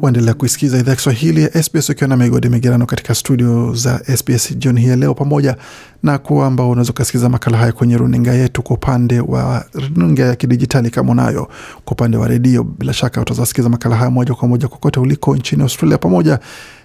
Waendelea kuisikiza idhaa ya Kiswahili ya SBS ukiwa na migodi migerano katika studio za SBS jioni hii leo, pamoja na kwamba unaweza ukasikiza makala haya kwenye runinga yetu kwa upande wa runinga ya kidijitali kama unayo. Kwa upande wa redio, bila shaka utazasikiza makala haya moja kwa moja kokote uliko nchini Australia, pamoja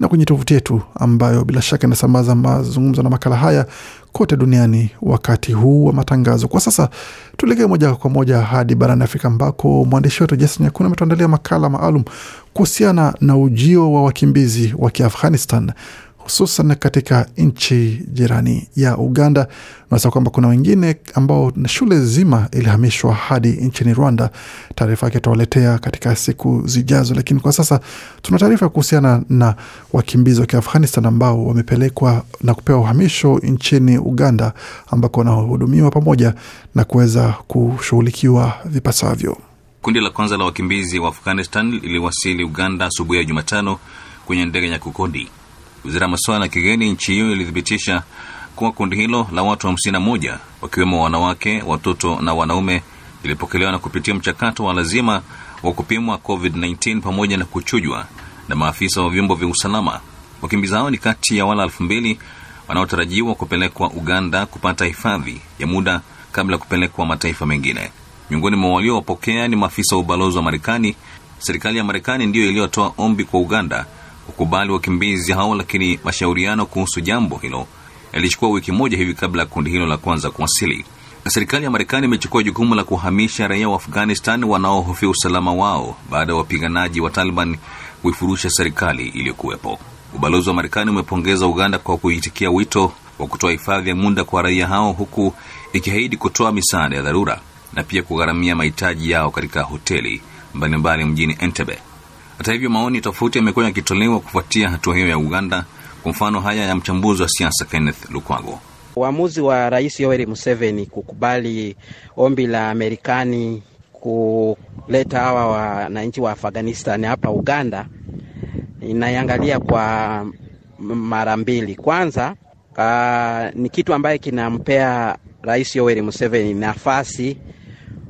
na kwenye tovuti yetu ambayo bila shaka inasambaza mazungumzo na makala haya kote duniani wakati huu wa matangazo. Kwa sasa tuelekee moja kwa moja hadi barani Afrika ambako mwandishi wetu Jason Nyakuna ametuandalia makala maalum kuhusiana na ujio wa wakimbizi wa Kiafghanistan hususan katika nchi jirani ya Uganda. Unaweza kwamba kuna wengine ambao shule zima ilihamishwa hadi nchini Rwanda. Taarifa yake tutawaletea katika siku zijazo, lakini kwa sasa tuna taarifa kuhusiana na wakimbizi wa Kiafghanistan ambao wamepelekwa na kupewa uhamisho nchini Uganda, ambako wanahudumiwa pamoja na kuweza kushughulikiwa vipasavyo. Kundi la kwanza la wakimbizi wa Afghanistan liliwasili Uganda asubuhi ya Jumatano kwenye ndege ya Nyakukondi. Wizara ya masuala ya kigeni nchi hiyo ilithibitisha kuwa kundi hilo la watu hamsini na wakiwemo wanawake, watoto na wanaume lilipokelewa na kupitia mchakato wa lazima wa kupimwa COVID-19 pamoja na kuchujwa na maafisa wa vyombo vya usalama. Wakimbizi hao ni kati ya wale elfu mbili wanaotarajiwa kupelekwa Uganda kupata hifadhi ya muda kabla ya kupelekwa mataifa mengine. Miongoni mwa waliowapokea ni maafisa wa ubalozi wa Marekani. Serikali ya Marekani ndiyo iliyotoa ombi kwa Uganda kukubali wakimbizi hao, lakini mashauriano kuhusu jambo hilo yalichukua wiki moja hivi kabla ya kundi hilo la kwanza kuwasili. Serikali ya Marekani imechukua jukumu la kuhamisha raia wa Afghanistan wanaohofia usalama wao baada ya wapiganaji wa Taliban kuifurusha serikali iliyokuwepo. Ubalozi wa Marekani umepongeza Uganda kwa kuitikia wito wa kutoa hifadhi ya muda kwa raia hao, huku ikiahidi kutoa misaada ya dharura na pia kugharamia mahitaji yao katika hoteli mbalimbali mjini Entebbe. Hata hivyo, maoni tofauti yamekuwa yakitolewa kufuatia hatua hiyo ya Uganda. Kwa mfano haya ya mchambuzi wa siasa Kenneth Lukwago. Uamuzi wa Rais Yoweri Museveni kukubali ombi la Amerikani kuleta hawa wananchi wa Afghanistan hapa Uganda inaiangalia kwa mara mbili. Kwanza uh, ni kitu ambaye kinampea Rais Yoweri Museveni nafasi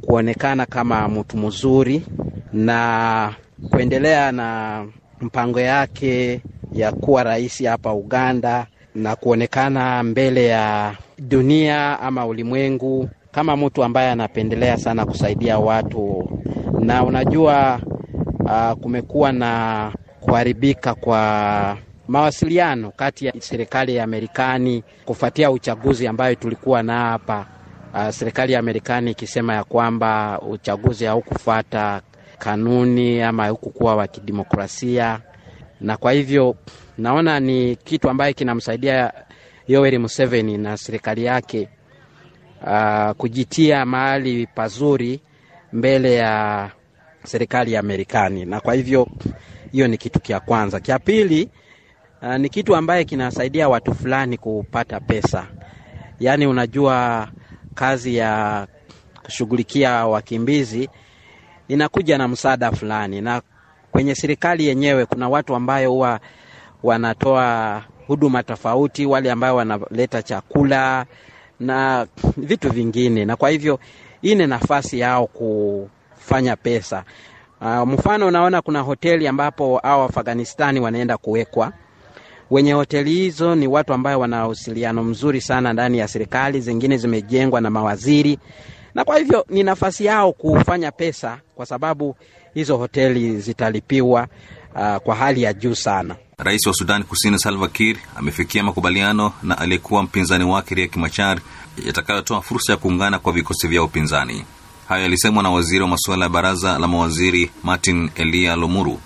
kuonekana kama mtu mzuri na kuendelea na mpango yake ya kuwa rais hapa Uganda na kuonekana mbele ya dunia ama ulimwengu kama mtu ambaye anapendelea sana kusaidia watu. Na unajua uh, kumekuwa na kuharibika kwa mawasiliano kati ya serikali ya Marekani kufuatia uchaguzi ambayo tulikuwa na hapa uh, serikali ya Marekani ikisema ya kwamba uchaguzi haukufuata kanuni ama hukukuwa wa kidemokrasia, na kwa hivyo naona ni kitu ambaye kinamsaidia Yoweri Museveni na serikali yake uh, kujitia mahali pazuri mbele ya serikali ya Marekani, na kwa hivyo hiyo ni kitu kia kwanza. Kia pili uh, ni kitu ambaye kinasaidia watu fulani kupata pesa, yaani unajua kazi ya kushughulikia wakimbizi inakuja na msaada fulani, na kwenye serikali yenyewe kuna watu ambayo huwa wanatoa huduma tofauti, wale ambayo wanaleta chakula na vitu vingine, na kwa hivyo hii ni nafasi yao kufanya pesa. Uh, mfano unaona kuna hoteli ambapo hao Afghanistani wanaenda kuwekwa. Wenye hoteli hizo ni watu ambayo wana uhusiano mzuri sana ndani ya serikali, zingine zimejengwa na mawaziri na kwa hivyo ni nafasi yao kufanya pesa, kwa sababu hizo hoteli zitalipiwa uh, kwa hali ya juu sana. Rais wa Sudan Kusini Salva Kiir amefikia makubaliano na aliyekuwa mpinzani wake Riek Machar yatakayotoa fursa ya kuungana kwa vikosi vya upinzani. Hayo yalisemwa na waziri wa masuala ya baraza la mawaziri Martin Elia Lomuru.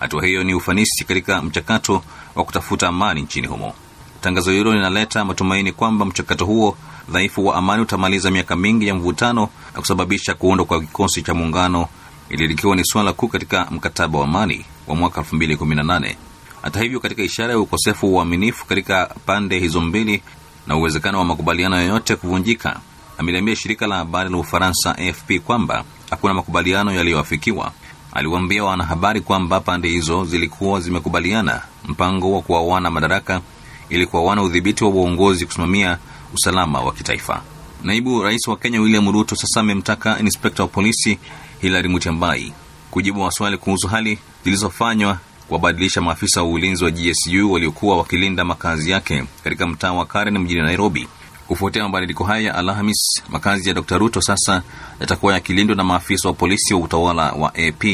Hatua hiyo ni ufanisi katika mchakato wa kutafuta amani nchini humo. Tangazo hilo linaleta matumaini kwamba mchakato huo dhaifu wa amani utamaliza miaka mingi ya mvutano na kusababisha kuundwa kwa kikosi cha muungano, ili likiwa ni swala kuu katika mkataba wa amani wa mwaka 2018. Hata hivyo, katika ishara ya ukosefu wa uaminifu katika pande hizo mbili na uwezekano wa makubaliano yoyote kuvunjika, ameliambia shirika la habari la Ufaransa AFP kwamba hakuna makubaliano yaliyoafikiwa. aliwaambia wanahabari kwamba pande hizo zilikuwa zimekubaliana mpango wa kuawana madaraka ili kuawana udhibiti wa uongozi kusimamia usalama wa kitaifa. Naibu rais wa Kenya William Ruto sasa amemtaka inspekta wa polisi Hilary Mutyambai kujibu maswali kuhusu hali zilizofanywa kuwabadilisha maafisa wa ulinzi wa GSU waliokuwa wakilinda makazi yake katika mtaa wa Karen mjini Nairobi. Kufuatia mabadiliko haya ya Alhamis, makazi ya Dr Ruto sasa yatakuwa yakilindwa na maafisa wa polisi wa utawala wa AP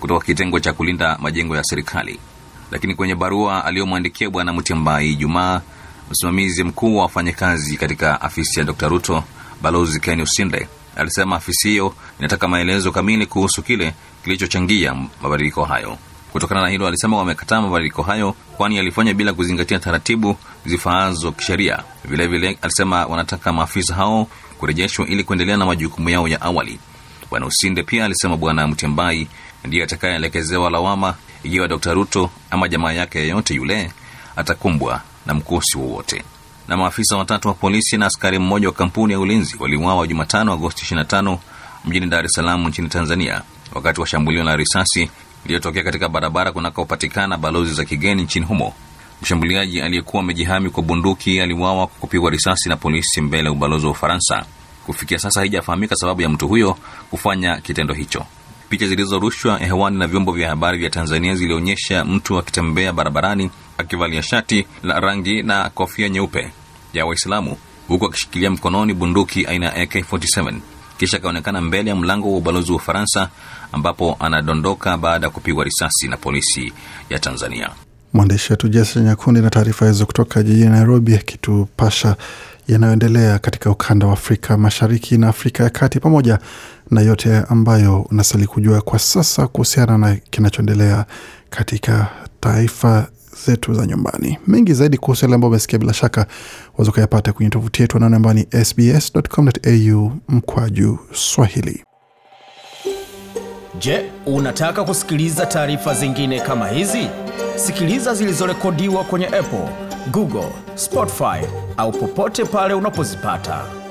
kutoka kitengo cha kulinda majengo ya serikali. Lakini kwenye barua aliyomwandikia Bwana Mutyambai Ijumaa, msimamizi mkuu wa wafanyakazi katika afisi ya Dr Ruto Balozi Ken Usinde alisema afisi hiyo inataka maelezo kamili kuhusu kile kilichochangia mabadiliko hayo. Kutokana na hilo, alisema wamekataa mabadiliko hayo, kwani yalifanywa bila kuzingatia taratibu zifaazo kisheria. Vilevile alisema wanataka maafisa hao kurejeshwa ili kuendelea na majukumu yao ya awali. Bwana Usinde pia alisema Bwana Mtembai ndiye atakayeelekezewa lawama ikiwa Dr Ruto ama jamaa yake yeyote yule atakumbwa na mkosi wowote. Na maafisa watatu wa polisi na askari mmoja wa kampuni ya ulinzi waliuawa Jumatano Agosti 25 mjini Dar es Salaam nchini Tanzania wakati wa shambulio la risasi iliyotokea katika barabara kunakopatikana balozi za kigeni nchini humo. Mshambuliaji aliyekuwa amejihami kwa bunduki aliuawa kwa kupigwa risasi na polisi mbele ya ubalozi wa Ufaransa. Kufikia sasa haijafahamika sababu ya mtu huyo kufanya kitendo hicho. Picha zilizorushwa hewani na vyombo vya habari vya Tanzania zilionyesha mtu akitembea barabarani akivalia shati la rangi na kofia nyeupe ya Waislamu huku akishikilia mkononi bunduki aina ya AK47 kisha akaonekana mbele ya mlango wa ubalozi wa Ufaransa ambapo anadondoka baada ya kupigwa risasi na polisi ya Tanzania. Mwandishi wetu Jason Nyakundi na taarifa hizo kutoka jijini Nairobi akitupasha yanayoendelea katika ukanda wa Afrika Mashariki na Afrika ya Kati, pamoja na yote ambayo unastahili kujua kwa sasa kuhusiana na kinachoendelea katika taifa zetu za nyumbani. Mengi zaidi kuhusu yale ambayo umesikia, bila shaka waweza ukayapata kwenye tovuti yetu anaone ambayo ni sbs.com.au mkwaju Swahili. Je, unataka kusikiliza taarifa zingine kama hizi? Sikiliza zilizorekodiwa kwenye Apple, Google, Spotify au popote pale unapozipata.